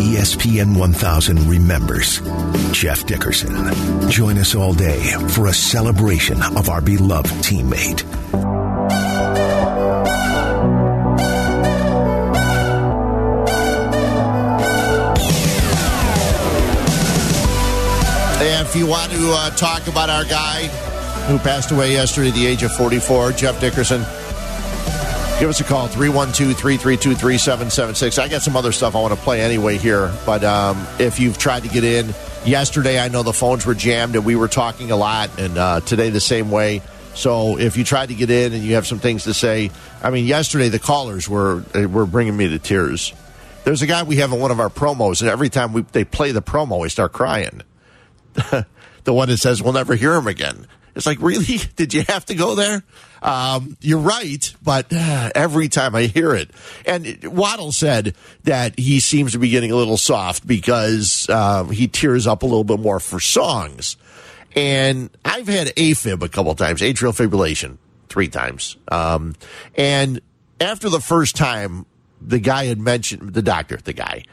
ESPN 1000 remembers Jeff Dickerson. Join us all day for a celebration of our beloved teammate. If you want to uh, talk about our guy who passed away yesterday at the age of 44, Jeff Dickerson, give us a call 312 332 3776. I got some other stuff I want to play anyway here, but um, if you've tried to get in yesterday, I know the phones were jammed and we were talking a lot, and uh, today the same way. So if you tried to get in and you have some things to say, I mean, yesterday the callers were were bringing me to tears. There's a guy we have in one of our promos, and every time we, they play the promo, we start crying. the one that says we'll never hear him again. It's like, really? Did you have to go there? Um, you're right, but uh, every time I hear it, and Waddle said that he seems to be getting a little soft because um, he tears up a little bit more for songs. And I've had AFib a couple times, atrial fibrillation three times. Um, and after the first time, the guy had mentioned the doctor, the guy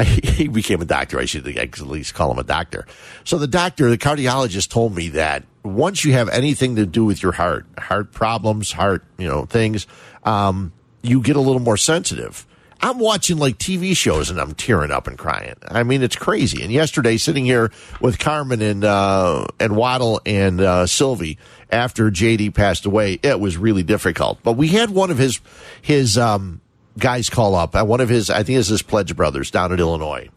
he became a doctor. I should at least call him a doctor. So the doctor, the cardiologist told me that once you have anything to do with your heart, heart problems, heart, you know, things, um, you get a little more sensitive. I'm watching like TV shows and I'm tearing up and crying. I mean, it's crazy. And yesterday, sitting here with Carmen and uh, and Waddle and uh, Silvy after JD passed away, it was really difficult. But we had one of his his um, guys call up one of his, I think it's his Pledge Brothers down in Illinois.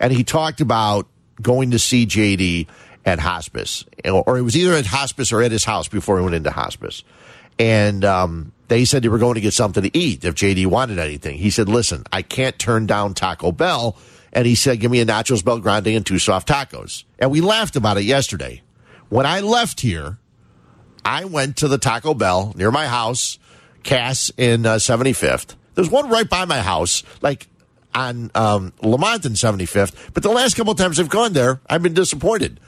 And he talked about going to see JD at hospice, or it was either at hospice or at his house before he went into hospice. And um, they said they were going to get something to eat if JD wanted anything. He said, Listen, I can't turn down Taco Bell. And he said, Give me a Nachos Bel Grande and two soft tacos. And we laughed about it yesterday. When I left here, I went to the Taco Bell near my house, Cass in uh, 75th there's one right by my house, like on um, Lemont and 75th. But the last couple times I've gone there, I've been disappointed.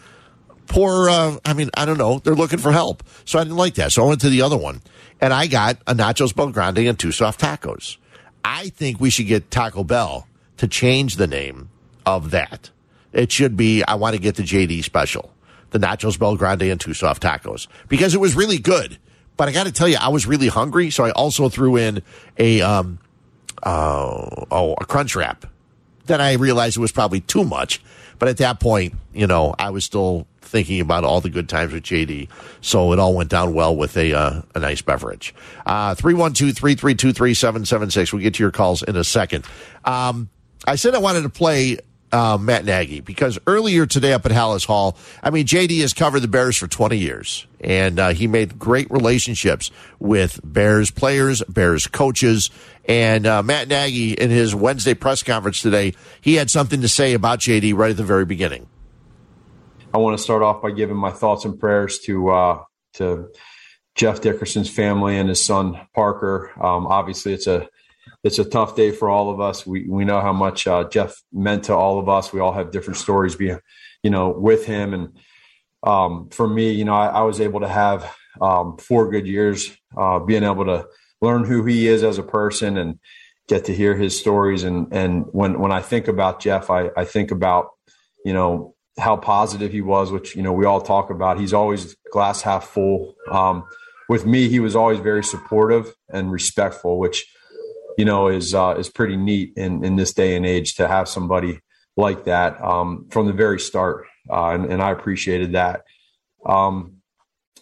Poor, uh, I mean, I don't know. They're looking for help. So I didn't like that. So I went to the other one and I got a Nachos Bel Grande and two soft tacos. I think we should get Taco Bell to change the name of that. It should be, I want to get the JD special, the Nachos Bel Grande and two soft tacos because it was really good. But I got to tell you, I was really hungry, so I also threw in a um, uh, oh a crunch wrap. Then I realized it was probably too much. But at that point, you know, I was still thinking about all the good times with JD. So it all went down well with a uh, a nice beverage. Uh, 312 332 3776. We'll get to your calls in a second. Um, I said I wanted to play uh, Matt Nagy because earlier today up at Halas Hall, I mean, JD has covered the Bears for 20 years and uh, he made great relationships with Bears players, Bears coaches. And uh, Matt Nagy, in his Wednesday press conference today, he had something to say about JD right at the very beginning. I want to start off by giving my thoughts and prayers to uh, to Jeff Dickerson's family and his son Parker. Um, obviously, it's a it's a tough day for all of us. We we know how much uh, Jeff meant to all of us. We all have different stories, being you know, with him. And um, for me, you know, I, I was able to have um, four good years, uh, being able to learn who he is as a person and get to hear his stories. And and when when I think about Jeff, I I think about you know how positive he was, which you know we all talk about. He's always glass half full. Um, with me, he was always very supportive and respectful, which you know, is uh, is pretty neat in in this day and age to have somebody like that um, from the very start, uh, and, and, I appreciated that. Um,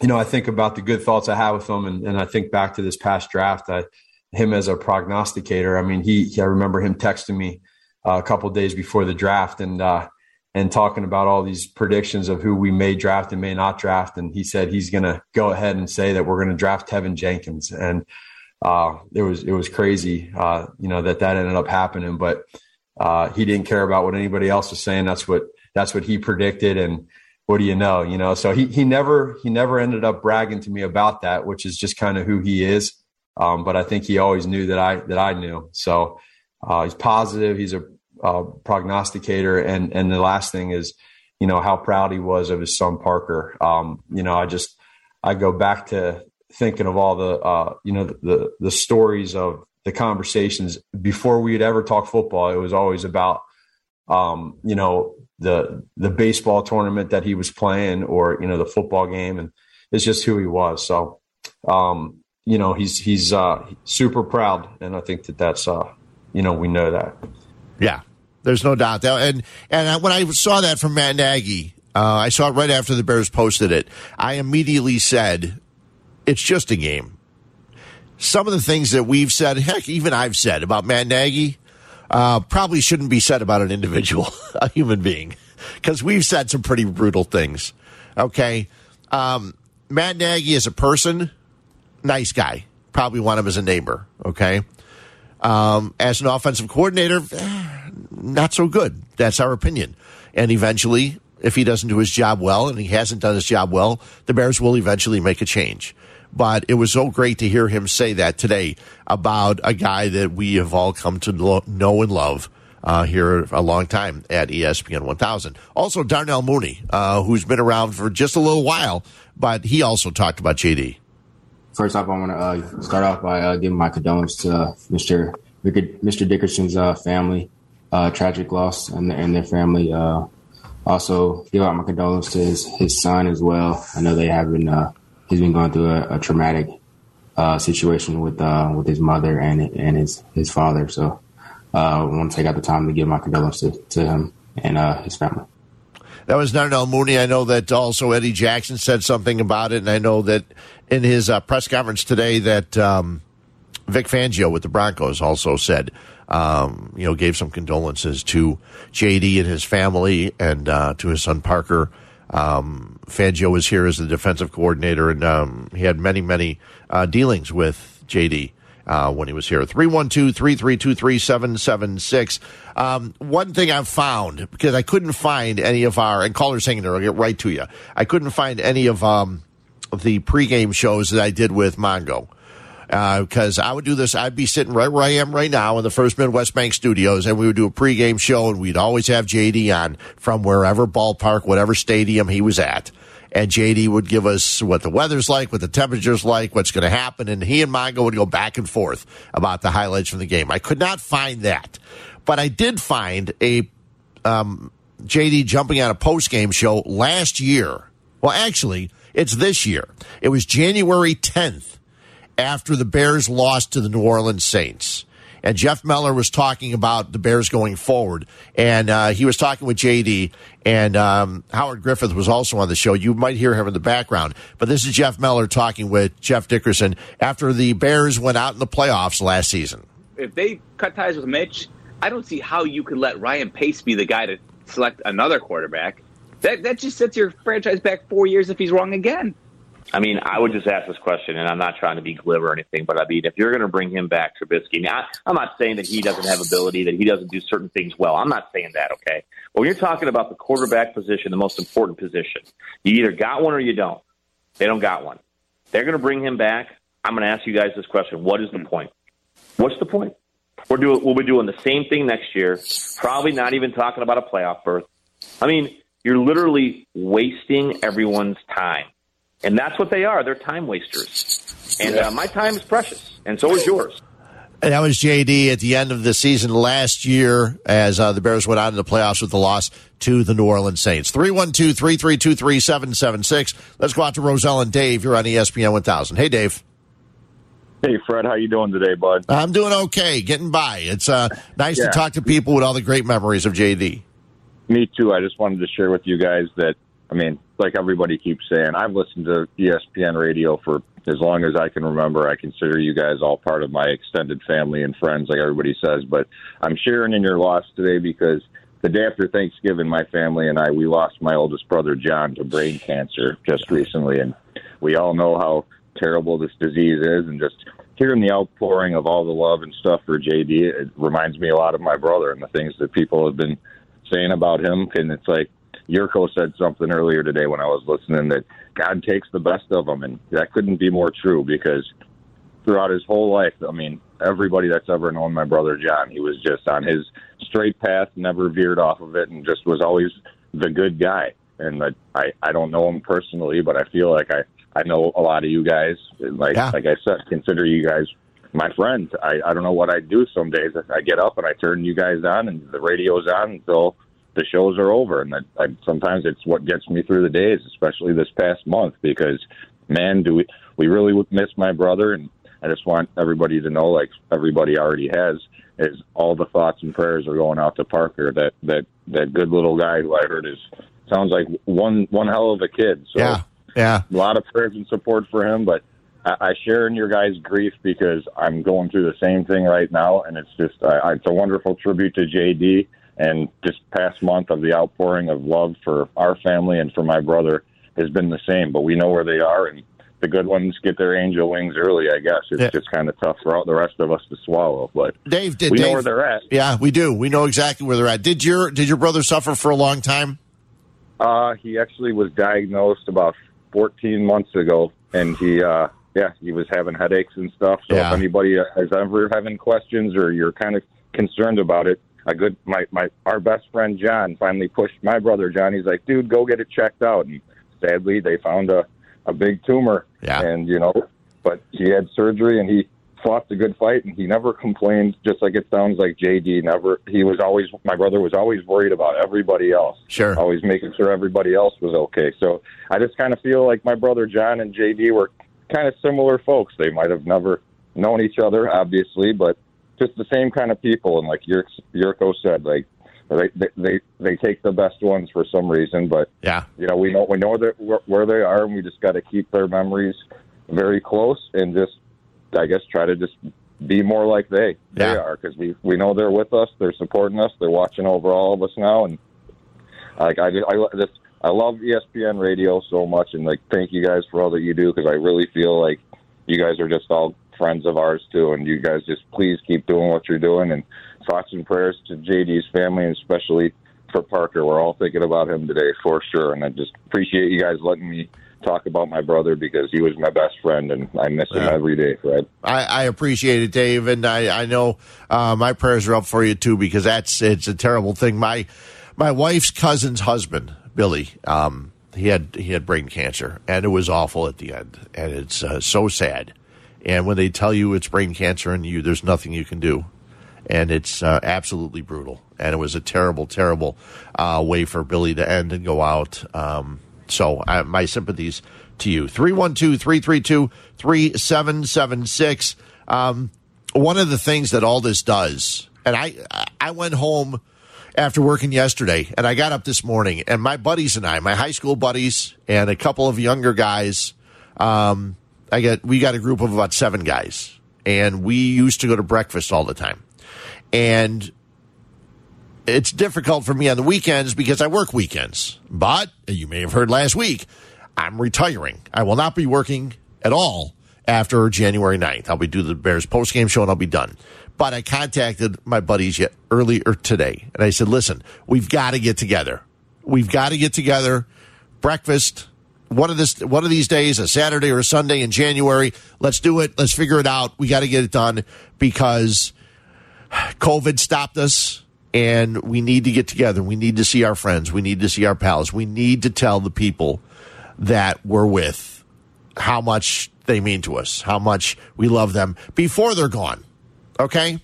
you know, I think about the good thoughts I have with him, and, and I think back to this past draft. I, him as a prognosticator. I mean, he, I remember him texting me uh, a couple days before the draft, and uh, and talking about all these predictions of who we may draft and may not draft. And he said he's going to go ahead and say that we're going to draft Teven Jenkins. And uh, it was it was crazy, uh, you know, that that ended up happening. But uh, he didn't care about what anybody else was saying. That's what that's what he predicted. And what do you know? You know, so he he never he never ended up bragging to me about that, which is just kind of who he is. Um, but I think he always knew that I that I knew. So uh, he's positive. He's a prognosticator. And and the last thing is, you know, how proud he was of his son Parker. Um, you know, I just I go back to thinking of all the uh, you know the the stories of the conversations before we had ever talked football. It was always about um, you know, the the baseball tournament that he was playing, or you know, the football game, and it's just who he was. So, um, you know, he's he's uh, super proud, and I think that that's uh, you know, we know that. Yeah, there's no doubt. That, and and when I saw that from Matt Nagy, uh, I saw it right after the Bears posted it. I immediately said, "It's just a game." Some of the things that we've said, heck, even I've said about Matt Nagy, uh, probably shouldn't be said about an individual, a human being, because we've said some pretty brutal things. Okay, um, Matt Nagy is a person, nice guy. Probably want him as a neighbor. Okay. Um, as an offensive coordinator, not so good. That's our opinion. And eventually, if he doesn't do his job well, and he hasn't done his job well, the Bears will eventually make a change. But it was so great to hear him say that today about a guy that we have all come to know and love uh, here a long time at ESPN 1000. Also, Darnell Mooney, uh, who's been around for just a little while, but he also talked about JD. First off, I want to uh, start off by uh, giving my condolences to uh, Mr. Mr. Dickerson's uh, family, uh, tragic loss, and, and their family. Uh, also, give out my condolences to his, his son as well. I know they have been he's been going through a, a traumatic situation with with his mother and and his his father. So, I want to take out the time to give my condolences to, to him and his family. That was Darnell Mooney. I know that also Eddie Jackson said something about it, and I know that in his uh, press conference today that um, Vic Fangio with the Broncos also said, um, you know, gave some condolences to JD and his family and uh, to his son Parker. Um, Fangio was here as the defensive coordinator, and um, he had many, many uh, dealings with JD uh, when he was here. 312 332 3776. Um, one thing I've found, because I couldn't find any of our, and callers hanging there, I'll get right to you. I couldn't find any of um, the pregame shows that I did with Mongo. Because uh, I would do this, I'd be sitting right where I am right now in the First Midwest Bank Studios, and we would do a pregame show, and we'd always have JD on from wherever ballpark, whatever stadium he was at and JD would give us what the weather's like, what the temperature's like, what's going to happen, and he and Mongo would go back and forth about the highlights from the game. I could not find that, but I did find a um, JD jumping on a post game show last year. Well, actually, it's this year. It was January 10th after the Bears lost to the New Orleans Saints and Jeff Meller was talking about the Bears going forward, and uh, he was talking with JD, and um, Howard Griffith was also on the show. You might hear him in the background, but this is Jeff Meller talking with Jeff Dickerson after the Bears went out in the playoffs last season. If they cut ties with Mitch, I don't see how you could let Ryan Pace be the guy to select another quarterback. That that just sets your franchise back four years if he's wrong again. I mean, I would just ask this question, and I'm not trying to be glib or anything, but I mean, if you're going to bring him back, Trubisky, now, I'm not saying that he doesn't have ability, that he doesn't do certain things well. I'm not saying that, okay? But when you're talking about the quarterback position, the most important position, you either got one or you don't. They don't got one. They're going to bring him back. I'm going to ask you guys this question: What is the point? What's the point? We're doing, we'll be doing the same thing next year. Probably not even talking about a playoff berth. I mean, you're literally wasting everyone's time. And that's what they are. They're time wasters. And uh, my time is precious, and so is yours. And that was JD at the end of the season last year as uh, the Bears went out in the playoffs with the loss to the New Orleans Saints. 312 332 3776. Let's go out to Roselle and Dave. You're on ESPN 1000. Hey, Dave. Hey, Fred. How you doing today, bud? I'm doing okay, getting by. It's uh, nice yeah. to talk to people with all the great memories of JD. Me too. I just wanted to share with you guys that I mean, like everybody keeps saying, I've listened to ESPN radio for as long as I can remember. I consider you guys all part of my extended family and friends, like everybody says. But I'm sharing in your loss today because the day after Thanksgiving, my family and I we lost my oldest brother John to brain cancer just recently, and we all know how terrible this disease is, and just hearing the outpouring of all the love and stuff for JD, it reminds me a lot of my brother and the things that people have been saying about him, and it's like Jurko said something earlier today when I was listening that God takes the best of them, and that couldn't be more true because throughout his whole life, I mean, everybody that's ever known my brother John, he was just on his straight path, never veered off of it, and just was always the good guy. And I, I I don't know him personally, but I feel like I, I know a lot of you guys. And like, yeah. like I said, consider you guys my friends. I, I don't know what I'd do some days. I get up and I turn you guys on, and the radio's on until the shows are over. And I, I, sometimes it's what gets me through the days, especially this past month, because man, do we we really miss my brother, and I just want everybody to know, like everybody already has, is all the thoughts and prayers are going out to Parker. That that that good little guy who I heard is sounds like one one hell of a kid. So Yeah. Yeah. a lot of prayers and support for him, but I, I share in your guys' grief because I'm going through the same thing right now, and it's just I, it's a wonderful tribute to JD. And this past month of the outpouring of love for our family and for my brother has been the same. But we know where they are, and the good ones get their angel wings early. I guess it's Yeah. just kind of tough for all the rest of us to swallow. But Dave, did we Dave, know where they're at. Yeah, we do. We know exactly where they're at. Did your did your brother suffer for a long time? Uh, he actually was diagnosed about 14 months ago, and he, uh, yeah, he was having headaches and stuff. So Yeah. if anybody is ever having questions or you're kind of concerned about it, a good my my our best friend John finally pushed my brother John. He's like, dude, go get it checked out. And sadly, they found a a big tumor. Yeah. And you know, but he had surgery and he fought the good fight and he never complained. Just like it sounds like JD never. He was always my brother was always worried about everybody else Sure. always making sure everybody else was okay. So I just kind of feel like my brother John and JD were kind of similar folks. They might have never known each other, obviously, but just the same kind of people. And like Yur- Jurko said, like they, they they they take the best ones for some reason, but Yeah. you know we know we know that where, where they are, and we just got to keep their memories very close and just I guess try to just be more like they Yeah. they are because we we know they're with us, they're supporting us, they're watching over all of us now, and like I just, I just I love ESPN Radio so much, and like thank you guys for all that you do because I really feel like you guys are just all friends of ours too, and you guys just please keep doing what you're doing, and thoughts and prayers to JD's family, and especially for Parker. We're all thinking about him today for sure, and I just appreciate you guys letting me talk about my brother because he was my best friend, and I miss him Yeah. every day, Fred. I, I appreciate it, Dave, and I, I know uh, my prayers are up for you too because that's it's a terrible thing. My my wife's cousin's husband, Billy, um, he had he had brain cancer, and it was awful at the end, and it's uh, so sad. And when they tell you it's brain cancer and you, there's nothing you can do, and it's uh, absolutely brutal. And it was a terrible, terrible uh, way for Billy to end and go out. Um, so uh, my sympathies to you. 312 332 3776. Um, One of the things that all this does, and I, I went home after working yesterday and I got up this morning and my buddies and I, my high school buddies and a couple of younger guys, um, I got, we got a group of about seven guys and we used to go to breakfast all the time. And it's difficult for me on the weekends because I work weekends. But you may have heard last week, I'm retiring. I will not be working at all after January 9th. I'll be doing the Bears post game show and I'll be done. But I contacted my buddies yet earlier today and I said, listen, we've got to get together. We've got to get together. Breakfast. One of this, one of these days, a Saturday or a Sunday in January. Let's do it. Let's figure it out. We got to get it done because COVID stopped us and we need to get together. We need to see our friends. We need to see our pals. We need to tell the people that we're with how much they mean to us, how much we love them before they're gone. Okay?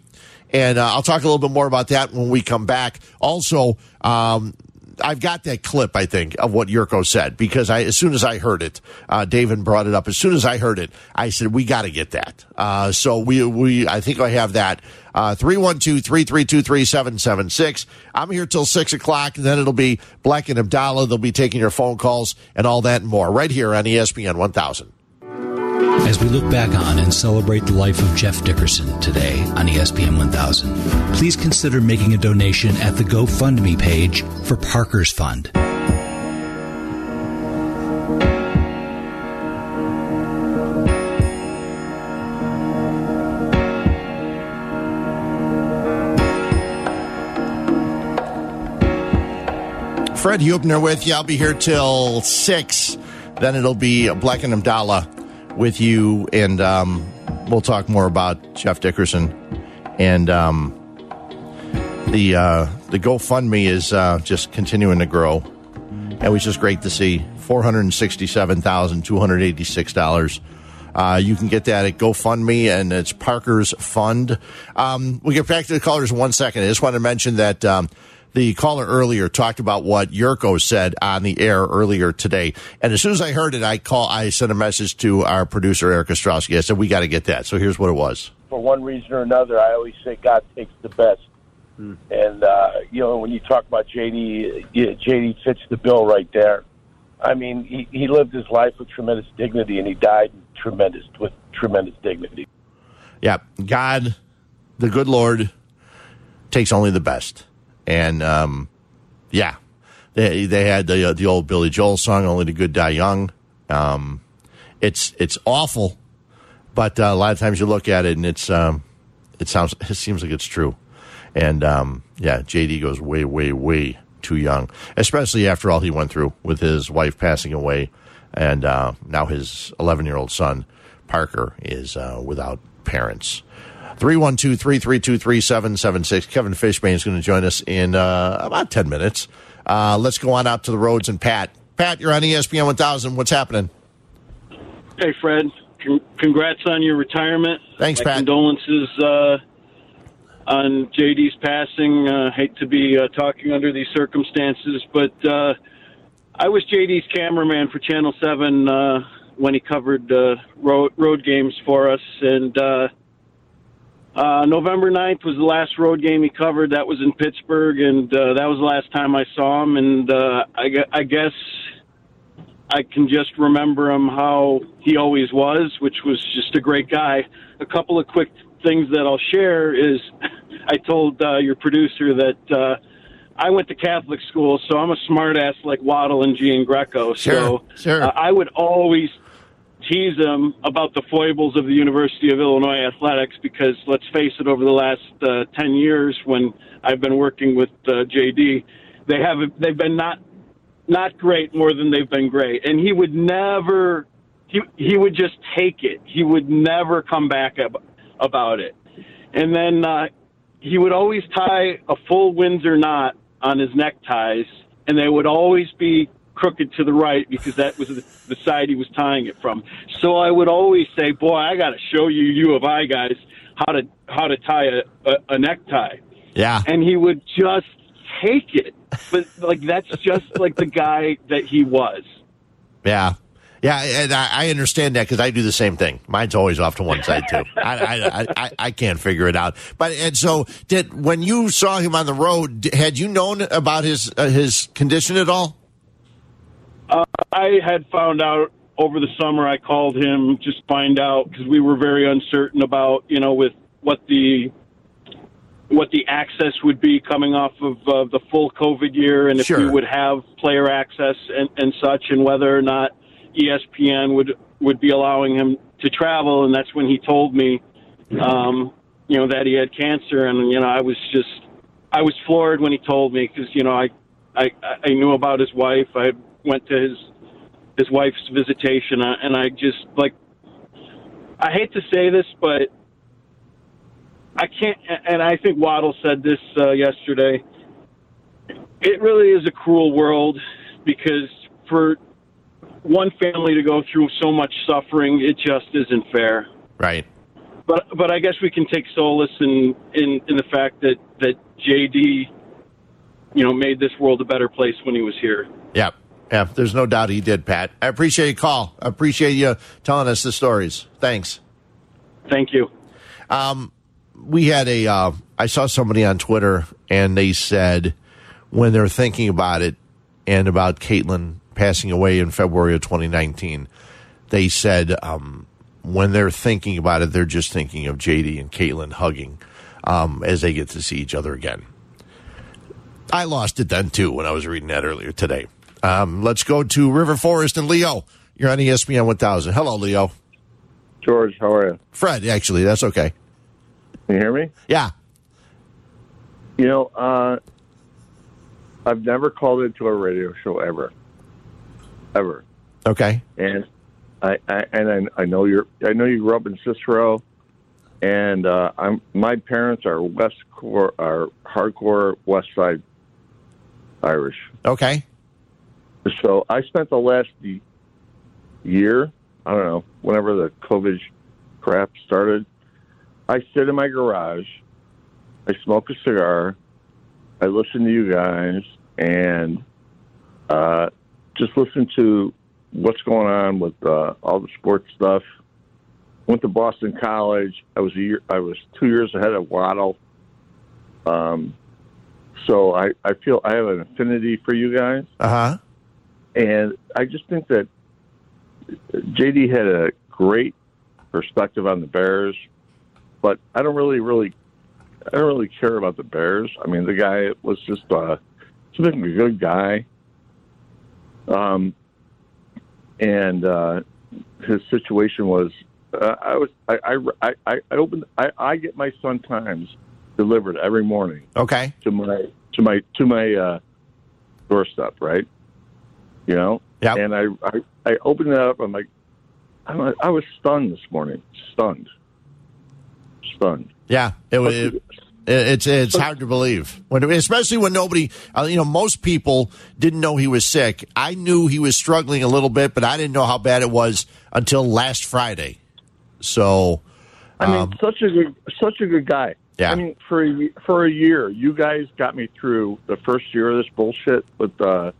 And uh, I'll talk a little bit more about that when we come back. Also, um, I've got that clip, I think, of what Jurko said because I, as soon as I heard it, uh, David brought it up. As soon as I heard it, I said, we got to get that. Uh, so we, we, I think I have that. Uh, 312 332 3776. I'm here till 6 o'clock, and then it'll be Black and Abdallah. They'll be taking your phone calls and all that and more right here on ESPN 1000. As we look back on and celebrate the life of Jeff Dickerson today on ESPN 1000, please consider making a donation at the GoFundMe page for Parker's Fund. Fred Huebner with you. I'll be here till six. Then it'll be Black and Abdallah with you, and um, we'll talk more about Jeff Dickerson and um, the uh, the GoFundMe is uh, just continuing to grow. It was just great to see four hundred sixty-seven thousand two hundred eighty-six dollars Uh, you can get that at GoFundMe, and it's Parker's Fund. Um, we get back to the callers in one second. I just want to mention that um, the caller earlier talked about what Jurko said on the air earlier today, and as soon as I heard it, I call, I sent a message to our producer Eric Ostrowski. I said we got to get that. So here's what it was. For one reason or another, I always say God takes the best. And uh, you know, when you talk about JD, JD fits the bill right there. I mean, he, he lived his life with tremendous dignity, and he died tremendous with tremendous dignity. Yeah, God, the good Lord, takes only the best, and um, yeah, they they had the uh, the old Billy Joel song, "Only the Good Die Young." Um, it's it's awful, but uh, a lot of times you look at it and it's um, it sounds it seems like it's true, and um, yeah, JD goes way way way too young, especially after all he went through with his wife passing away, and uh, now his 11 year old son Parker is uh, without parents. 312 332 3776. Kevin Fishbain is going to join us in uh, about 10 minutes. Uh, let's go on out to the roads and Pat. Pat, you're on ESPN 1000. What's happening? Hey, Fred. Con- congrats on your retirement. Thanks, My Pat. Condolences uh, on JD's passing. Uh, hate to be uh, talking under these circumstances, but uh, I was JD's cameraman for Channel 7 uh, when he covered uh, road, road games for us. And uh, November 9th was the last road game he covered. That was in Pittsburgh, and uh, that was the last time I saw him. And uh, I, I guess I can just remember him how he always was, which was just a great guy. A couple of quick things that I'll share is I told uh, your producer that uh, I went to Catholic school, so I'm a smartass like Waddle and Giangreco. Sure, so sure. Uh, I would always tease him about the foibles of the University of Illinois athletics because let's face it, over the last uh, ten years, when I've been working with uh, JD, they have they've been not not great more than they've been great, and he would never he he would just take it. He would never come back ab- about it, and then uh, he would always tie a full Windsor knot on his neckties, and they would always be crooked to the right because that was the, the side he was tying it from. So I would always say, "Boy, I got to show you U of I guys how to how to tie a, a, a necktie." Yeah. and he would just take it. But like that's just like the guy that he was. Yeah. Yeah, and I, I understand that because I do the same thing. Mine's always off to one side too. I, I, I, I can't figure it out. But and so, did when you saw him on the road, had you known about his uh, his condition at all? Uh, I had found out over the summer. I called him just to find out because we were very uncertain about you know with what the what the access would be coming off of uh, the full COVID year, and if Sure. we would have player access and, and such, and whether or not ESPN would would be allowing him to travel. And that's when he told me, um, you know, that he had cancer, and you know, I was just I was floored when he told me because you know I, I I knew about his wife. I went to his his wife's visitation, uh, and I just like I hate to say this, but I can't. And I think Waddle said this uh, yesterday. It really is a cruel world because for one family to go through so much suffering, it just isn't fair. Right. But but I guess we can take solace in in, in the fact that that JD, you know, made this world a better place when he was here. Yeah. Yeah. There's no doubt he did, Pat. I appreciate your call. I appreciate you telling us the stories. Thanks. Thank you. Um, we had a. Uh, I saw somebody on Twitter, and they said when they're thinking about it and about Caitlin passing away in February of 2019, they said um, when they're thinking about it, they're just thinking of JD and Caitlin hugging um, as they get to see each other again. I lost it then too when I was reading that earlier today. Um, let's go to River Forest and Leo. You're on ESPN 1000. Hello, Leo. George, how are you? Fred, actually, that's okay. Can you hear me? Yeah. You know, uh, I've never called into a radio show ever, ever. Okay. And I, I and I, I know you're. I know you grew up in Cicero, and uh, I'm. My parents are West Core, are hardcore West Side Irish. Okay. So I spent the last year I don't know, whenever the COVID crap started, I sit in my garage, I smoke a cigar, I listen to you guys, and uh, just listen to what's going on with uh, all the sports stuff. Went to Boston College. I was a year. I was two years ahead of Waddle. Um, so I, I feel I have an affinity for you guys. Uh huh. And I just think that JD had a great perspective on the Bears, but I don't really, really, I don't really care about the Bears. I mean, the guy was just uh, a good guy. Um, and uh, his situation was, uh, I was, I, I, I, I opened, I, I get my Sun Times delivered every morning Okay. to my to my to my uh, doorstep, right? You know, Yeah. and I, I I opened it up. I'm like, I'm, I was stunned this morning, stunned, stunned. Yeah. It was. It, it's it's hard to believe when especially when nobody uh, you know most people didn't know he was sick. I knew he was struggling a little bit, but I didn't know how bad it was until last Friday. So, I mean, um, such a good, such a good guy. Yeah. I mean, for a, for a year, you guys got me through the first year of this bullshit with uh,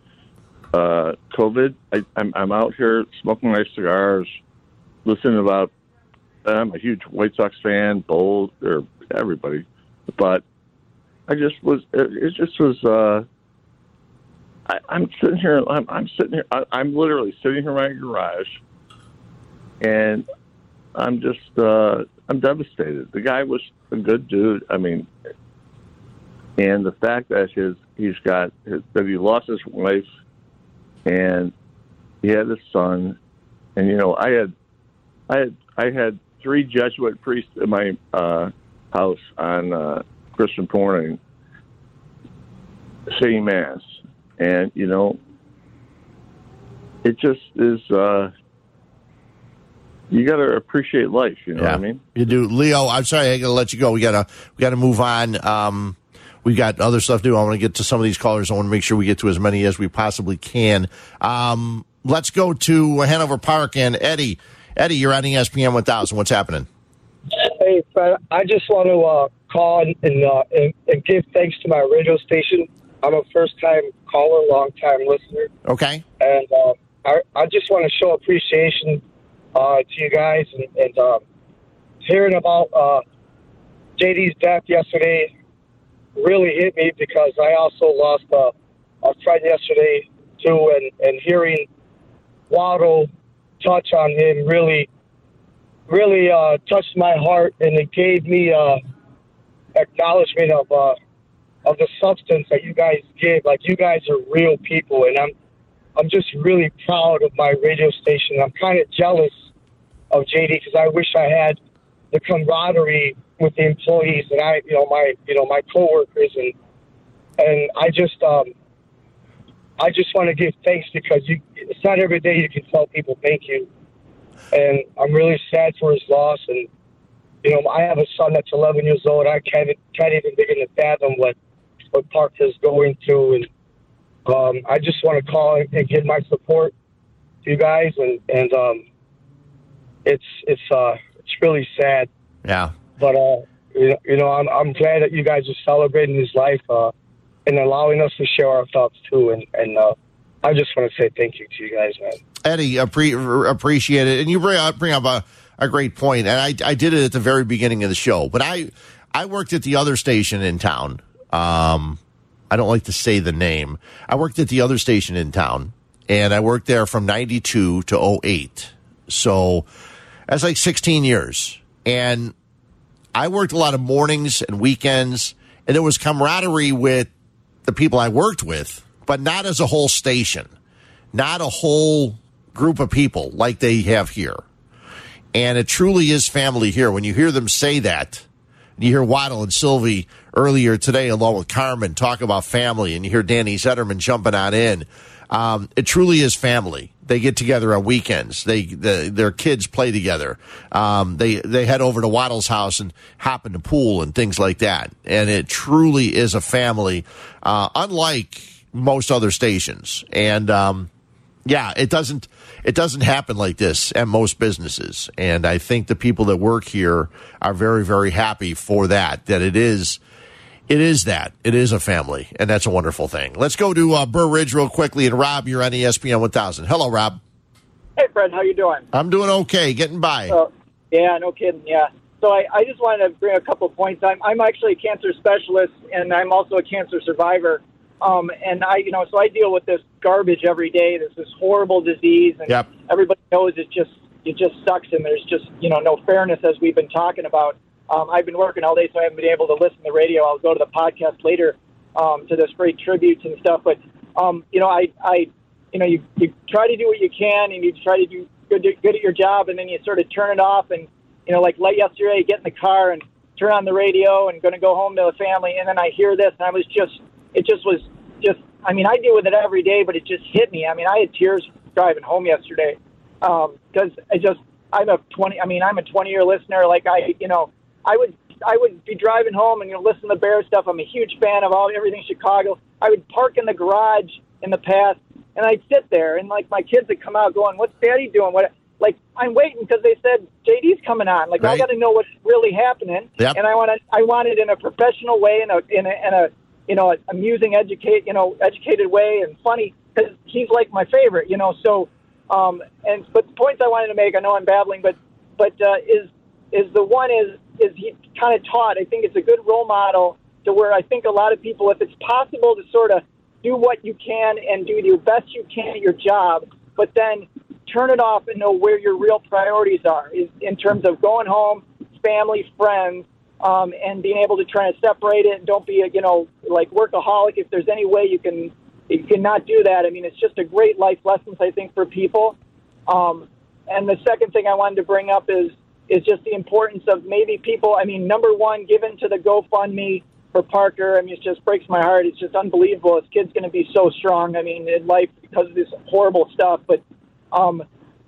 uh, COVID. I, I'm, I'm out here smoking my cigars, listening about. I'm a huge White Sox fan, bold, or everybody, but I just was. It, it just was. Uh, I, I'm sitting here. I'm, I'm sitting here. I, I'm literally sitting here in my garage, and I'm just uh, I'm devastated. The guy was a good dude. I mean, and the fact that his he's got his, that he lost his wife, and he had a son, and you know I had I had I had three Jesuit priests in my uh, house on uh, Christmas morning saying mass, and you know it just is. Uh, you got to appreciate life. You know what I mean? You do, Leo. I'm sorry, I got to let you go. We gotta we gotta move on. Um, we got other stuff to do. I want to get to some of these callers. I want to make sure we get to as many as we possibly can. Um, let's go to Hanover Park and Eddie. Eddie, you're on ESPN 1000. What's happening? Hey, Fred, I just want to uh, call and, and, uh, and, and give thanks to my radio station. I'm a first time caller, long time listener. Okay. And uh, I, I just want to show appreciation uh, to you guys. And, and uh, hearing about uh, JD's death yesterday really hit me because I also lost uh, a friend yesterday, too. And, and hearing Waddle touch on him really really uh, touched my heart, and it gave me uh, acknowledgement of uh, of the substance that you guys give. Like you guys are real people, and I'm I'm just really proud of my radio station. I'm kind of jealous of JD because I wish I had the camaraderie with the employees and I, you know, my you know my coworkers, and and I just um, I just want to give thanks because you it's not every day you can tell people thank you and I'm really sad for his loss. And you know, I have a son that's 11 years old. I can't can't even begin to fathom what what Parker's going through, and um, I just want to call and give my support to you guys. And and um, it's it's uh it's really sad, Yeah. but uh, you know, you know, I'm I'm glad that you guys are celebrating his life uh, and allowing us to share our thoughts too. And and uh, I just want to say thank you to you guys, man. Eddie, appre- appreciate it. And you bring up, bring up a, a great point. And I, I did it at the very beginning of the show, but I, I worked at the other station in town. Um, I don't like to say the name. I worked at the other station in town and I worked there from 92 to 08. So that's like 16 years. And I worked a lot of mornings and weekends and there was camaraderie with the people I worked with, but not as a whole station, not a whole group of people like they have here. And it truly is family here. When you hear them say that, and you hear Waddle and Silvy earlier today, along with Carmen, talk about family, and you hear Danny Zederman jumping on in. Um, it truly is family. They get together on weekends. They the, their kids play together. Um, they they head over to Waddle's house and hop in the pool and things like that. And it truly is a family, uh, unlike most other stations. And um, Yeah, it doesn't it doesn't happen like this at most businesses, and I think the people that work here are very very happy for that. That it is it is that it is a family, and that's a wonderful thing. Let's go to uh, Burr Ridge real quickly, and Rob, you're on ESPN 1000. Hello, Rob. Hey, Fred, how you doing? I'm doing okay, getting by. Uh, yeah, no kidding. Yeah. So I, I just wanted to bring a couple of points. I'm, I'm actually a cancer specialist, and I'm also a cancer survivor. Um, and I, you know, so I deal with this garbage every day. This this horrible disease, and Yep. everybody knows it just it just sucks, and there's just you know no fairness as we've been talking about. Um, I've been working all day, so I haven't been able to listen to the radio. I'll go to the podcast later um, to this great tributes and stuff. But um, you know, I, I, you know, you, you try to do what you can, and you try to do good, good at your job, and then you sort of turn it off. And you know, like late yesterday, get in the car and turn on the radio, and going to go home to the family, and then I hear this, and I was just, it just was just. I mean, I deal with it every day, but it just hit me. I mean, I had tears driving home yesterday because I just, I'm a 20. I mean, I'm a 20 year listener. Like I, you know, I would I would be driving home and you know listen to the Bear stuff. I'm a huge fan of all everything Chicago. I would park in the garage in the past and I'd sit there and like my kids would come out going, "What's Daddy doing?" What like I'm waiting because they said JD's coming on. Like I got to know what's really happening, Yep. and I want to I want it in a professional way, in a in a, in a you know amusing, educate you know educated way and funny because he's like my favorite. You know, so um and but the points I wanted to make, I know I'm babbling, but but uh, is is the one is is he kind of taught. I think it's a good role model to where I think a lot of people, if it's possible to sort of do what you can and do the best you can at your job, but then turn it off and know where your real priorities are is in terms of going home, family, friends, um, and being able to try to separate it and don't be a you know like workaholic. If there's any way you can you cannot do that. I mean, it's just a great life lessons I think for people. Um, and the second thing I wanted to bring up is is just the importance of maybe people. I mean, number one, given to the GoFundMe for Parker. I mean, it just breaks my heart. It's just unbelievable. This kid's going to be so strong. I mean, in life because of this horrible stuff. But um,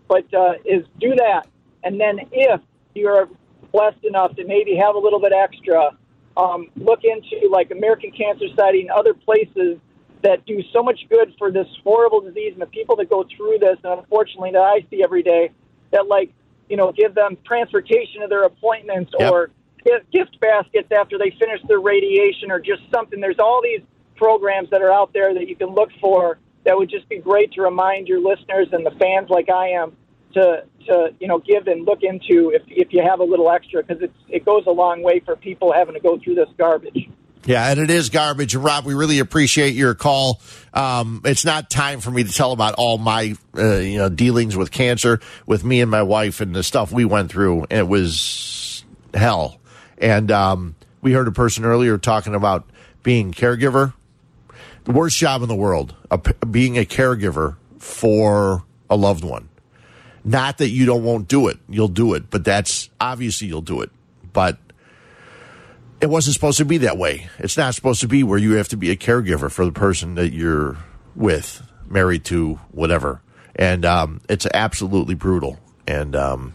but uh, is do that, and then if you're blessed enough to maybe have a little bit extra, um, look into like American Cancer Society and other places that do so much good for this horrible disease and the people that go through this, and unfortunately that I see every day, that like you know give them transportation to their appointments Yep. or gift, gift baskets after they finish their radiation or just something. There's all these programs that are out there that you can look for that would just be great to remind your listeners and the fans like I am to to you know give and look into if if you have a little extra because it's it goes a long way for people having to go through this garbage. Yeah, and it is garbage. Rob, we really appreciate your call. Um, it's not time for me to tell about all my uh, you know dealings with cancer with me and my wife and the stuff we went through. It was hell. And um, we heard a person earlier talking about being caregiver. The worst job in the world, a, being a caregiver for a loved one. Not that you don't won't do it, you'll do it, but that's obviously you'll do it. But it wasn't supposed to be that way. It's not supposed to be where you have to be a caregiver for the person that you're with, married to, whatever. And um, it's absolutely brutal. And um,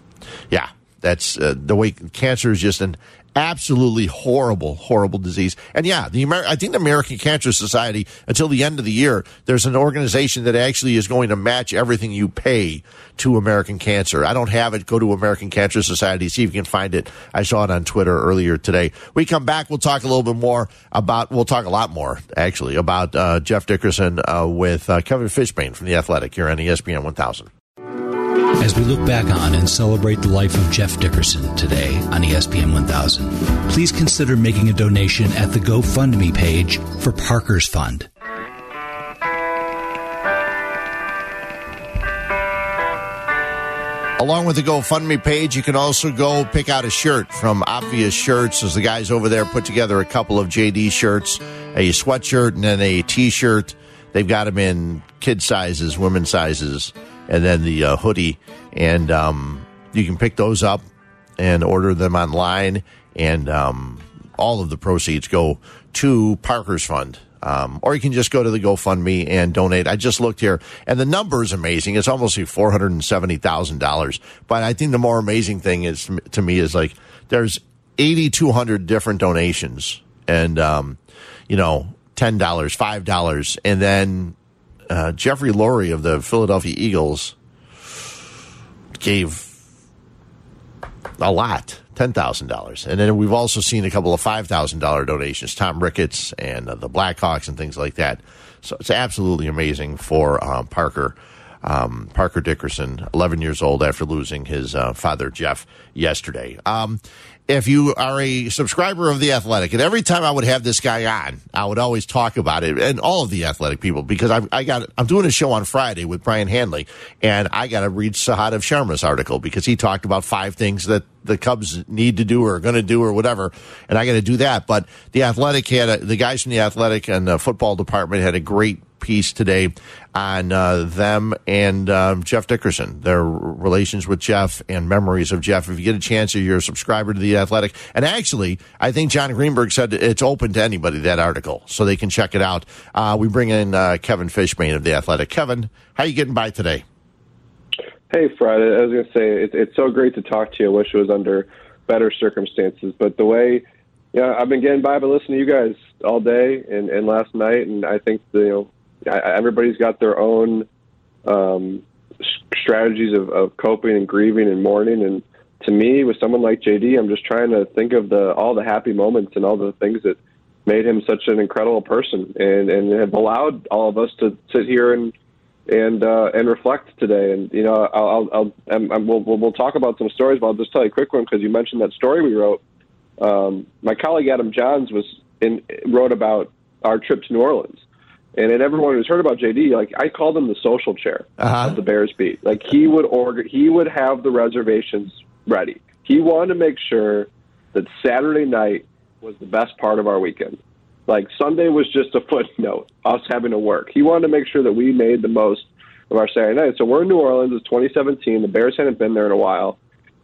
yeah, that's uh, the way cancer is just an absolutely horrible, horrible disease. And yeah, the Amer- I think the American Cancer Society, until the end of the year, there's an organization that actually is going to match everything you pay to American Cancer. I don't have it. Go to American Cancer Society, see if you can find it. I saw it on Twitter earlier today. We come back, we'll talk a little bit more about, we'll talk a lot more, actually, about uh, Jeff Dickerson uh, with uh, Kevin Fishbain from The Athletic here on ESPN 1000. As we look back on and celebrate the life of Jeff Dickerson today on ESPN 1000, please consider making a donation at the GoFundMe page for Parker's Fund. Along with the GoFundMe page, you can also go pick out a shirt from Obvious Shirts. As the guys over there put together a couple of JD shirts, a sweatshirt, and then a T-shirt. They've got them in kid sizes, women sizes, and then the uh, hoodie. And um, you can pick those up and order them online. And um, all of the proceeds go to Parker's Fund. Um, or you can just go to the GoFundMe and donate. I just looked here, and the number is amazing. It's almost like four hundred and seventy thousand dollars. But I think the more amazing thing is to me is like there's eighty two hundred different donations, and um, you know ten dollars, five dollars, and then uh, Jeffrey Lurie of the Philadelphia Eagles gave a lot. Ten thousand dollars, and then we've also seen a couple of five thousand dollar donations. Tom Ricketts and uh, the Blackhawks and things like that. So it's absolutely amazing for um, Parker. Um, Parker Dickerson, 11 years old after losing his uh, father Jeff yesterday. Um, if you are a subscriber of the Athletic, and every time I would have this guy on, I would always talk about it, and all of the Athletic people, because I, I got I'm doing a show on Friday with Brian Hanley, and I got to read Sahadev Sharma's article because he talked about five things that the Cubs need to do or are going to do or whatever, and I got to do that. But the Athletic had a, the guys from the Athletic and the football department had a great piece today on uh, them and um, Jeff Dickerson, their relations with Jeff and memories of Jeff. If you get a chance, or you're a subscriber to the Athletic, and actually, I think Jon Greenberg said it's open to anybody that article, so they can check it out. Uh, we bring in uh, Kevin Fishbain of the Athletic. Kevin, how you getting by today? Hey, Fred. I was going to say it, it's so great to talk to you. I wish it was under better circumstances, but the way yeah, I've been getting by by listening to you guys all day and, and last night, and I think the, you know everybody's got their own um, strategies of, of coping and grieving and mourning. And to me, with someone like JD, I'm just trying to think of the all the happy moments and all the things that made him such an incredible person and and have allowed all of us to sit here and and uh, and reflect today. And you know, I'll, I'll, I'll I'm, we'll, we'll talk about some stories, but I'll just tell you a quick one because you mentioned that story we wrote. Um, my colleague Adam Jahns was in wrote about our trip to New Orleans, and then everyone who's heard about JD, like I called him the social chair uh-huh. of the Bears beat. Like he would order, he would have the reservations ready. He wanted to make sure that Saturday night was the best part of our weekend. Like Sunday was just a footnote, us having to work. He wanted to make sure that we made the most of our Saturday night. So we're in New Orleans. It's 2017. The Bears hadn't been there in a while.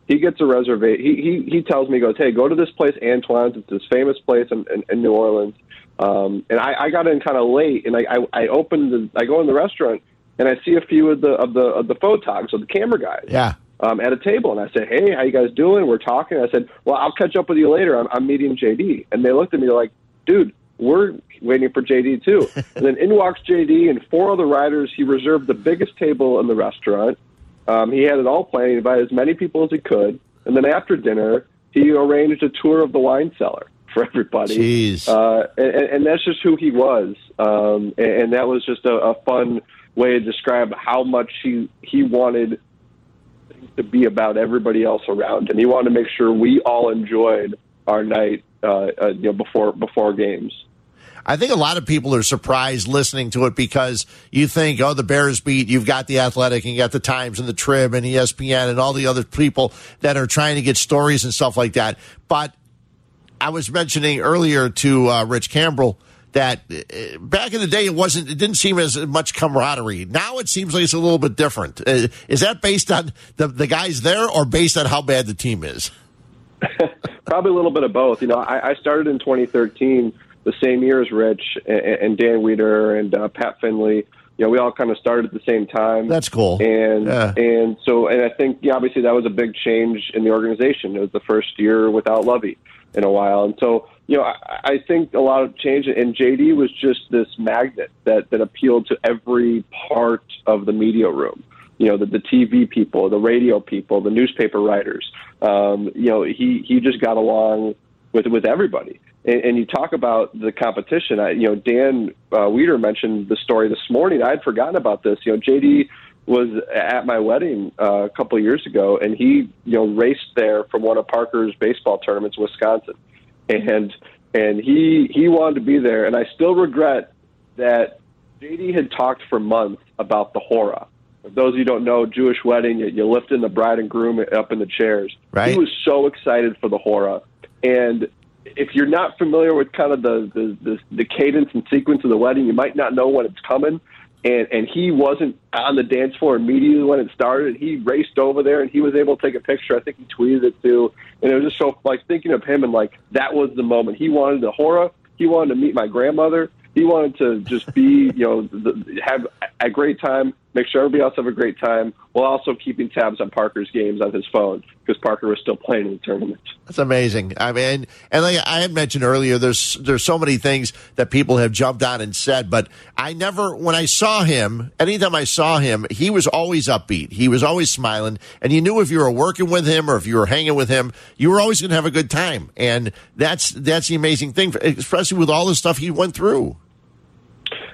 He gets a reservation. He, he he tells me, he goes, hey, go to this place, Antoine's. It's this famous place in, in, in New Orleans um, and I, I got in kind of late, and I, I, I opened the, I go in the restaurant, and I see a few of the of the of the photogs of the camera guys. Yeah. Um, at a table, and I said, "Hey, how you guys doing?" We're talking. I said, "Well, I'll catch up with you later. I'm, I'm meeting JD." And they looked at me like, "Dude, we're waiting for JD too." and then in walks JD and four other riders. He reserved the biggest table in the restaurant. Um, he had it all planned. He invited as many people as he could. And then after dinner, he arranged a tour of the wine cellar for everybody. Uh, and, and that's just who he was. Um, and, and that was just a, a fun way to describe how much he he wanted to be about everybody else around him. He wanted to make sure we all enjoyed our night, uh, uh, you know, before before games. I think a lot of people are surprised listening to it because you think, oh, the Bears beat, you've got the Athletic and you got the Times and the Trib and ESPN and all the other people that are trying to get stories and stuff like that. But I was mentioning earlier to uh, Rich Campbell that uh, back in the day it wasn't it didn't seem as much camaraderie now it seems like it's a little bit different uh, is that based on the, the guys there or based on how bad the team is probably a little bit of both you know i, I started in 2013 the same year as rich and, and dan Wiederer and uh, pat finley you know, we all kind of started at the same time. That's cool. And Yeah. and so and I think yeah, obviously that was a big change in the organization. It was the first year without Lovie in a while, and so you know I, I think a lot of change. And JD was just this magnet that that appealed to every part of the media room. You know, the, the TV people, the radio people, the newspaper writers. Um, you know, he he just got along with with everybody. And, and you talk about the competition. I, you know, Dan uh, Wiederer mentioned the story this morning. I'd forgotten about this. You know, JD was at my wedding uh, a couple of years ago, and he you know raced there from one of Parker's baseball tournaments, Wisconsin, and and he he wanted to be there. And I still regret that JD had talked for months about the hora. For those of you who don't know, Jewish wedding, you, you lift in the bride and groom up in the chairs. Right. He was so excited for the hora, and if you're not familiar with kind of the, the the the cadence and sequence of the wedding, you might not know when it's coming. And and he wasn't on the dance floor immediately when it started. He raced over there and he was able to take a picture. I think he tweeted it too. And it was just so like thinking of him and like that was the moment. He wanted the hora. He wanted to meet my grandmother. He wanted to just be, you know, the, have a great time make sure everybody else have a great time, while also keeping tabs on Parker's games on his phone because Parker was still playing in the tournament. That's amazing. I mean, and like I had mentioned earlier, there's there's so many things that people have jumped on and said, but I never, when I saw him, anytime I saw him, he was always upbeat. He was always smiling, and you knew if you were working with him or if you were hanging with him, you were always going to have a good time. And that's that's the amazing thing, especially with all the stuff he went through.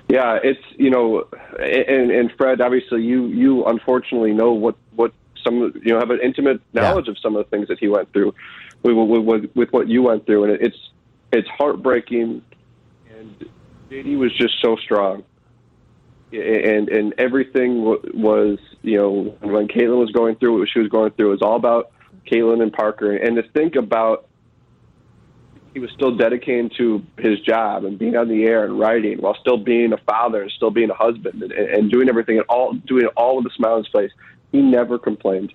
Yeah, it's you know, and and Fred, obviously, you you unfortunately know what what some you know have an intimate knowledge yeah. of some of the things that he went through with, with, with what you went through, and it's it's heartbreaking. And JD was just so strong, and and everything was you know when Caitlin was going through what she was going through, it was all about Caitlin and Parker, and to think about he was still dedicated to his job and being on the air and writing while still being a father and still being a husband and, and doing everything and all doing it all with a smile on his face. He never complained.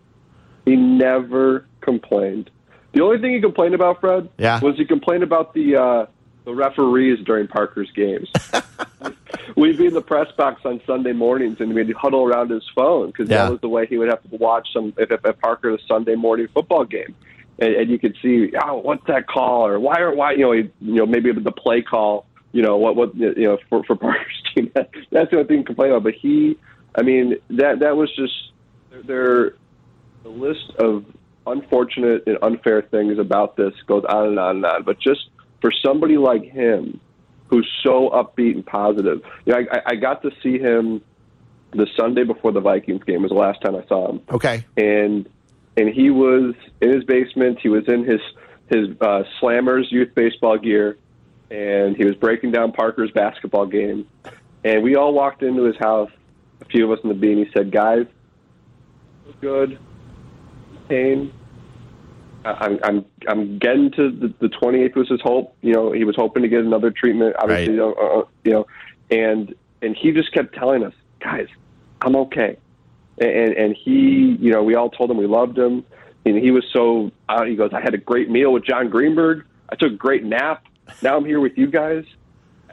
He never complained. The only thing he complained about, Fred, yeah. was he complained about the uh, the referees during Parker's games. We'd be in the press box on Sunday mornings, and we'd huddle around his phone because yeah. that was the way he would have to watch some if, if, if Parker's Sunday morning football game and, and you could see, oh, what's that call, or why are why you know you know maybe the play call, you know what what you know for for Parker's team. That's the only thing to complain about. But he, I mean, that that was just there. The list of unfortunate and unfair things about this goes on and on and on. But just for somebody like him, who's so upbeat and positive, you know, I, I got to see him the Sunday before the Vikings game was the last time I saw him. Okay, and and he was in his basement. He was in his his uh, Slammers youth baseball gear, and he was breaking down Parker's basketball game. And we all walked into his house, a few of us in the bean. He said, "Guys, good, pain. I'm I'm I'm getting to the, the 28th was his hope. You know, he was hoping to get another treatment. Obviously, right. uh, uh, you know, and and he just kept telling us, guys, I'm okay and and he, you know, we all told him we loved him, and he was so. Uh, he goes, I had a great meal with Jon Greenberg. I took a great nap. Now I'm here with you guys.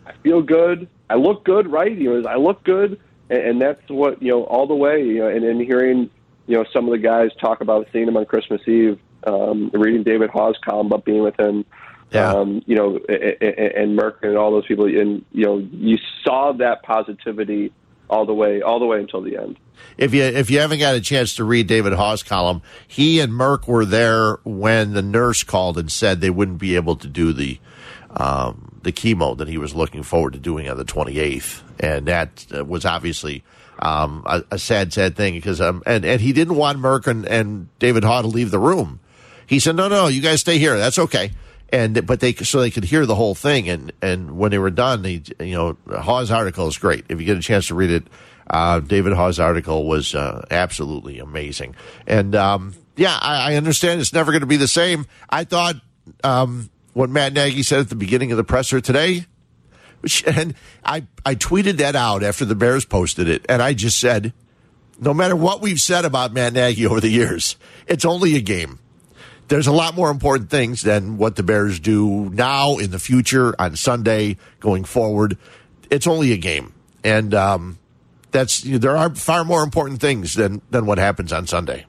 I feel good. I look good, right? He goes, I look good, and, and that's what you know all the way. You know, and, and hearing you know some of the guys talk about seeing him on Christmas Eve, um, reading David Haugh's column about being with him. Yeah. Um, you know, and, and Merck and all those people, and you know, you saw that positivity all the way, all the way until the end if you if you haven't got a chance to read David Haugh's column, he and Merck were there when the nurse called and said they wouldn't be able to do the um, the chemo that he was looking forward to doing on the 28th, and that uh, was obviously um, a, a, sad, sad thing because um, and and he didn't want Merck and, and David Haugh to leave the room. He said, "No, no, you guys stay here. That's okay." And but they so they could hear the whole thing, and and when they were done, he you know Haugh's article is great. If you get a chance to read it, uh, David Haugh's article was uh, absolutely amazing. And um, yeah, I, I, understand it's never going to be the same. I thought um, what Matt Nagy said at the beginning of the presser today, and I, I tweeted that out after the Bears posted it, and I just said, no matter what we've said about Matt Nagy over the years, it's only a game. There's a lot more important things than what the Bears do now, in the future, on Sunday, going forward. It's only a game. And um, that's there are far more important things than than what happens on Sunday.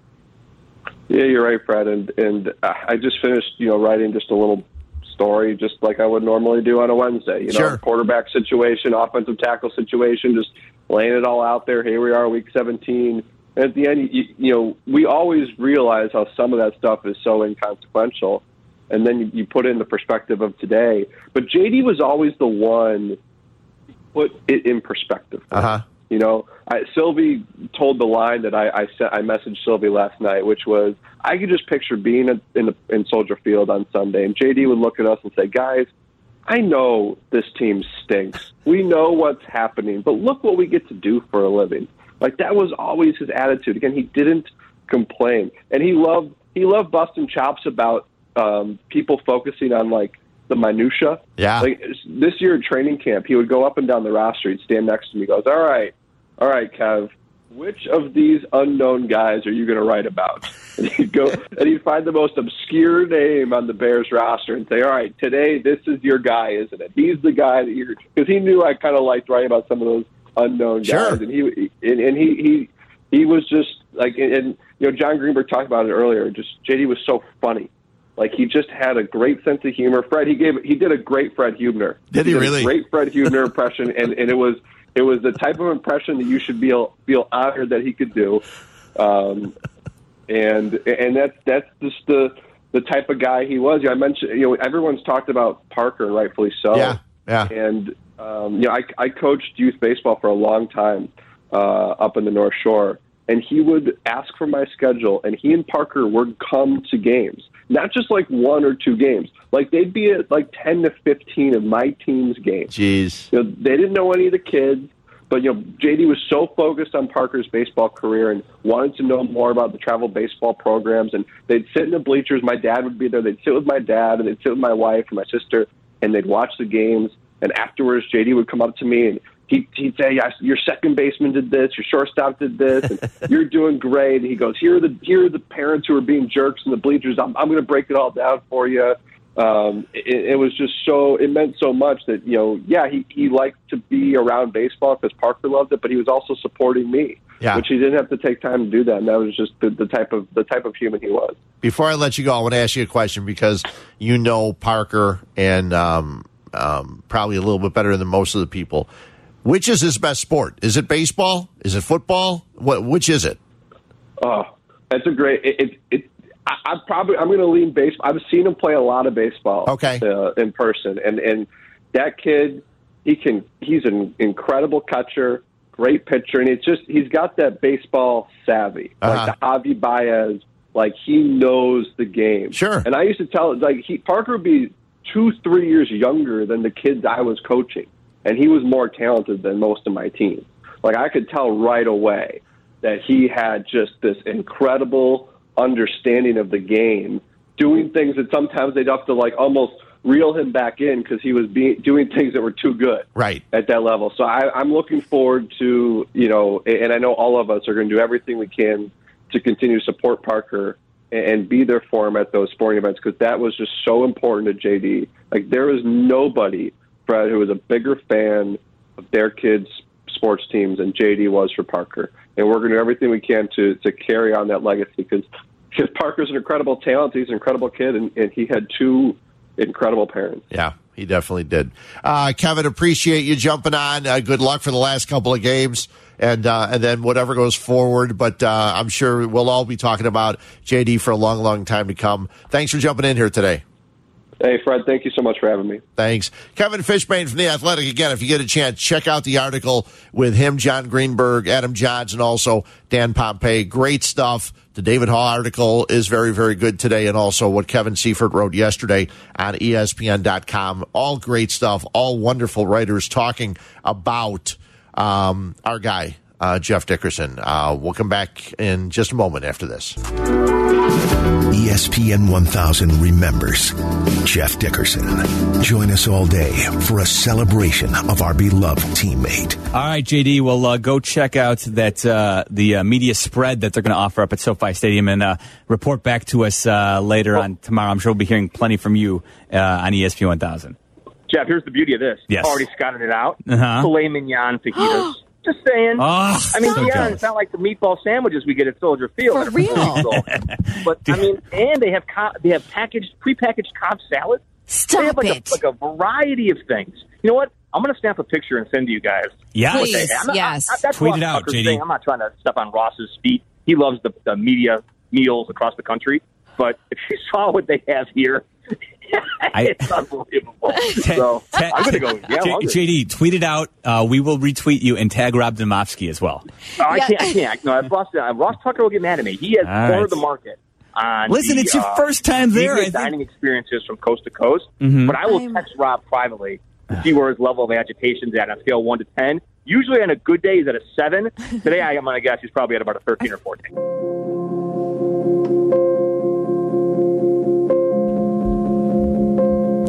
Yeah, you're right, Fred. And and I just finished, you know, writing just a little story, just like I would normally do on a Wednesday. You know, sure. quarterback situation, offensive tackle situation, just laying it all out there. Here we are, week 17. And at the end, you, you know, we always realize how some of that stuff is so inconsequential, and then you, you put it in the perspective of today. But JD was always the one put it in perspective. Uh huh. You know, I, Silvy told the line that I I, sent, I messaged Silvy last night, which was I could just picture being in in, the, in Soldier Field on Sunday, and JD would look at us and say, "Guys, I know this team stinks. We know what's happening, but look what we get to do for a living." Like that was always his attitude. Again, he didn't complain, and he loved he loved busting chops about um, people focusing on like the minutia. Yeah. Like this year at training camp, he would go up and down the roster. He'd stand next to me. Goes, "All right, all right, Kev, which of these unknown guys are you going to write about? And he'd go and he'd find the most obscure name on the Bears roster and say, all right, today this is your guy, isn't it? He's the guy that you're because he knew I kind of liked writing about some of those unknown Sure. guys, and he and, and he he he was just like and, and you know Jon Greenberg talked about it earlier. Just JD was so funny. Like he just had a great sense of humor. Fred, he gave he did a great Fred Huebner. Did he a really? great Fred Huebner impression, and, and it was it was the type of impression that you should feel feel honored that he could do. Um, and and that's that's just the the type of guy he was. You know, I mentioned you know everyone's talked about Parker, rightfully so. Yeah, yeah. And um, you know, I I coached youth baseball for a long time uh, up in the North Shore, and he would ask for my schedule, and he and Parker would come to games, not just like one or two games. Like they'd be at like ten to fifteen of my team's games. Jeez. You know, they didn't know any of the kids, but you know, JD was so focused on Parker's baseball career and wanted to know more about the travel baseball programs. And they'd sit in the bleachers. My dad would be there. They'd sit with my dad, and they'd sit with my wife and my sister, and they'd watch the games. And afterwards, JD would come up to me and he, he'd say, "Yeah, "Your second baseman did this. Your shortstop did this. And you're doing great." And he goes, "Here are the here are the parents who are being jerks in the bleachers. I'm I'm going to break it all down for you." Um, it, it was just so it meant so much that you know, yeah, he he liked to be around baseball because Parker loved it, but he was also supporting me, Yeah. which he didn't have to take time to do that. And that was just the, the type of the type of human he was. Before I let you go, I want to ask you a question because you know Parker and um, um, probably a little bit better than most of the people. Which is his best sport? Is it baseball? Is it football? What? Which is it? Oh, that's a great. It, it, it I, I probably I'm going to lean baseball. I've seen him play a lot of baseball. Okay. Uh, in person, and and that kid, he can. He's an incredible catcher, great pitcher, and it's just he's got that baseball savvy, Uh-huh. like the Javi Baez. Like he knows the game. Sure. And I used to tell like he Parker would be two three years younger than the kids I was coaching, and he was more talented than most of my team. Like I could tell right away that he had just this incredible understanding of the game, doing things that sometimes they'd have to like almost reel him back in because he was being doing things that were too good Right. at that level. So I, I'm looking forward to you know, and I know all of us are going to do everything we can to continue to support Parker and- and be there for him at those sporting events because that was just so important to JD. Like there was nobody, Fred, who was a bigger fan of their kids' sports teams than JD was for Parker, and we're going to do everything we can to to carry on that legacy because Parker's an incredible talent. He's an incredible kid, and, and he had two incredible parents. Yeah, he definitely did. Uh, Kevin, appreciate you jumping on. Uh, good luck for the last couple of games, and uh, and then whatever goes forward. But uh, I'm sure we'll all be talking about JD for a long, long time to come. Thanks for jumping in here today. Hey, Fred, thank you so much for having me. Thanks. Kevin Fishbain from The Athletic. Again, if you get a chance, check out the article with him, Jon Greenberg, Adam Jahns, and also Dan Pompei. Great stuff. The David Haugh article is very, very good today, and also what Kevin Seifert wrote yesterday on ESPN.com. All great stuff. All wonderful writers talking about um, our guy, uh, Jeff Dickerson. Uh, we'll come back in just a moment after this. ESPN 1000 remembers Jeff Dickerson. Join us all day for a celebration of our beloved teammate. All right, JD. Well, uh, go check out that uh, the uh, media spread that they're going to offer up at SoFi Stadium, and uh, report back to us uh, later on tomorrow. I'm sure we'll be hearing plenty from you uh, on ESPN 1000. Jeff, here's the beauty of this. Yes. Already scouted it out. Uh-huh. Filet mignon fajitas. Just saying. Oh, I mean, so yeah, jealous. it's not like the meatball sandwiches we get at Soldier Field. For real. but I mean, and they have co- they have packaged prepackaged Cobb salad. Stop they have like it. A, like a variety of things. You know what? I'm going to snap a picture and send to you guys. Yes. Please. I'm not- yes. I- that's Tweet Ross it out, JD. thing. I'm not trying to step on Ross's feet. He loves the, the media meals across the country. But if you saw what they have here, it's unbelievable. so Ta- I'm going to go. Yeah, J- JD, tweet it out. Uh, we will retweet you and tag Rob Demovsky as well. Oh, I Yeah. can't. I can't. No, Ross, uh, Ross Tucker will get mad at me. He has All cornered right. the market. On Listen, the, it's your uh, first time there, media I think- dining experiences from coast to coast. Mhm. But I will I'm- text Rob privately to see where his level of agitation is at on a scale of one to ten. Usually on a good day, he's at a seven. Today, I'm going to guess he's probably at about a thirteen or fourteen.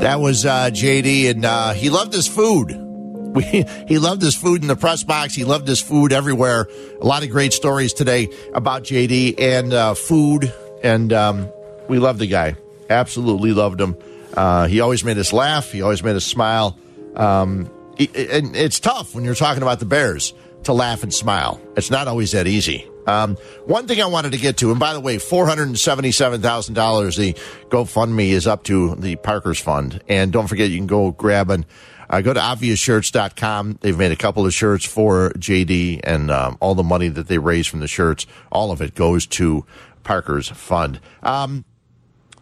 That was uh, JD, and uh, he loved his food. We, he loved his food in the press box. He loved his food everywhere. A lot of great stories today about JD and uh, food, and um, we love the guy. Absolutely loved him. Uh, he always made us laugh. He always made us smile. Um, and it's tough when you're talking about the Bears to laugh and smile. It's not always that easy. Um, one thing I wanted to get to, and by the way, four hundred and seventy-seven thousand dollars the GoFundMe is up to the Parker's Fund, and don't forget you can go grab an. Uh, go to obviousshirts.com. They've made a couple of shirts for JD, and um, all the money that they raise from the shirts, all of it goes to Parker's Fund. Um,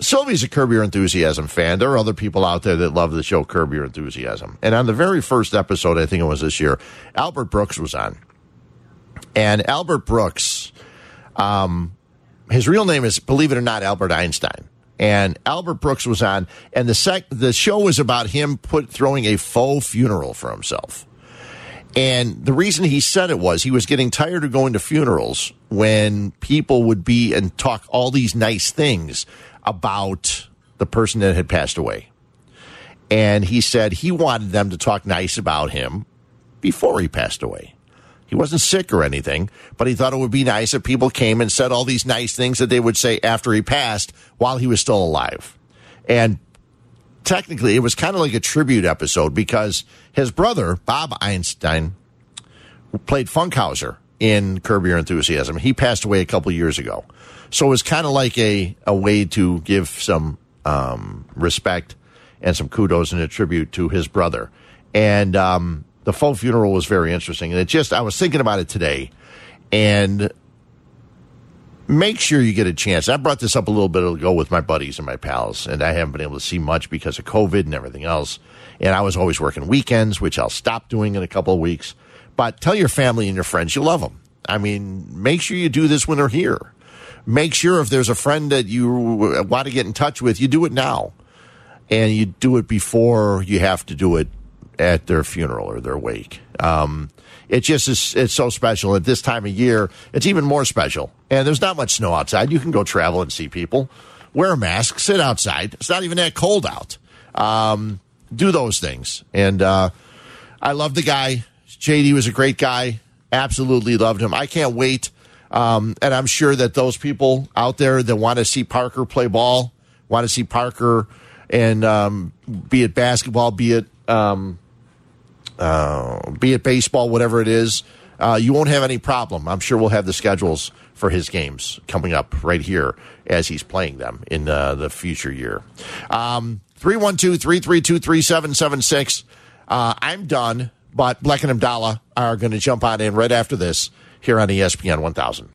Silvy's a Curb Your Enthusiasm fan. There are other people out there that love the show Curb Your Enthusiasm. And on the very first episode, I think it was this year, Albert Brooks was on. And Albert Brooks, um, his real name is, believe it or not, Albert Einstein. And Albert Brooks was on, and the sec- the show was about him put throwing a faux funeral for himself. And the reason he said it was he was getting tired of going to funerals when people would be and talk all these nice things about the person that had passed away. And he said he wanted them to talk nice about him before he passed away. He wasn't sick or anything, but he thought it would be nice if people came and said all these nice things that they would say after he passed while he was still alive. And technically, it was kind of like a tribute episode because his brother, Bob Einstein, played Funkhouser in Curb Your Enthusiasm. He passed away a couple years ago. So it was kind of like a, a way to give some um, respect and some kudos and a tribute to his brother. And um, the faux funeral was very interesting. And it just, I was thinking about it today. And make sure you get a chance. I brought this up a little bit ago with my buddies and my pals, and I haven't been able to see much because of COVID and everything else. And I was always working weekends, which I'll stop doing in a couple of weeks. But tell your family and your friends you love them. I mean, make sure you do this when they're here. Make sure if there's a friend that you want to get in touch with, you do it now. And you do it before you have to do it at their funeral or their wake. Um, it just is, it's so special. At this time of year, it's even more special. And there's not much snow outside. You can go travel and see people. Wear a mask, sit outside. It's not even that cold out. Um, do those things. And uh, I love the guy. JD was a great guy. Absolutely loved him. I can't wait. Um, and I'm sure that those people out there that want to see Parker play ball, want to see Parker and um, be it basketball, be it um, uh, be it baseball, whatever it is, uh, you won't have any problem. I'm sure we'll have the schedules for his games coming up right here as he's playing them in uh, the future year. Um, 312 332 3776. Uh, I'm done, but Black and Abdallah are going to jump on in right after this here on ESPN 1000.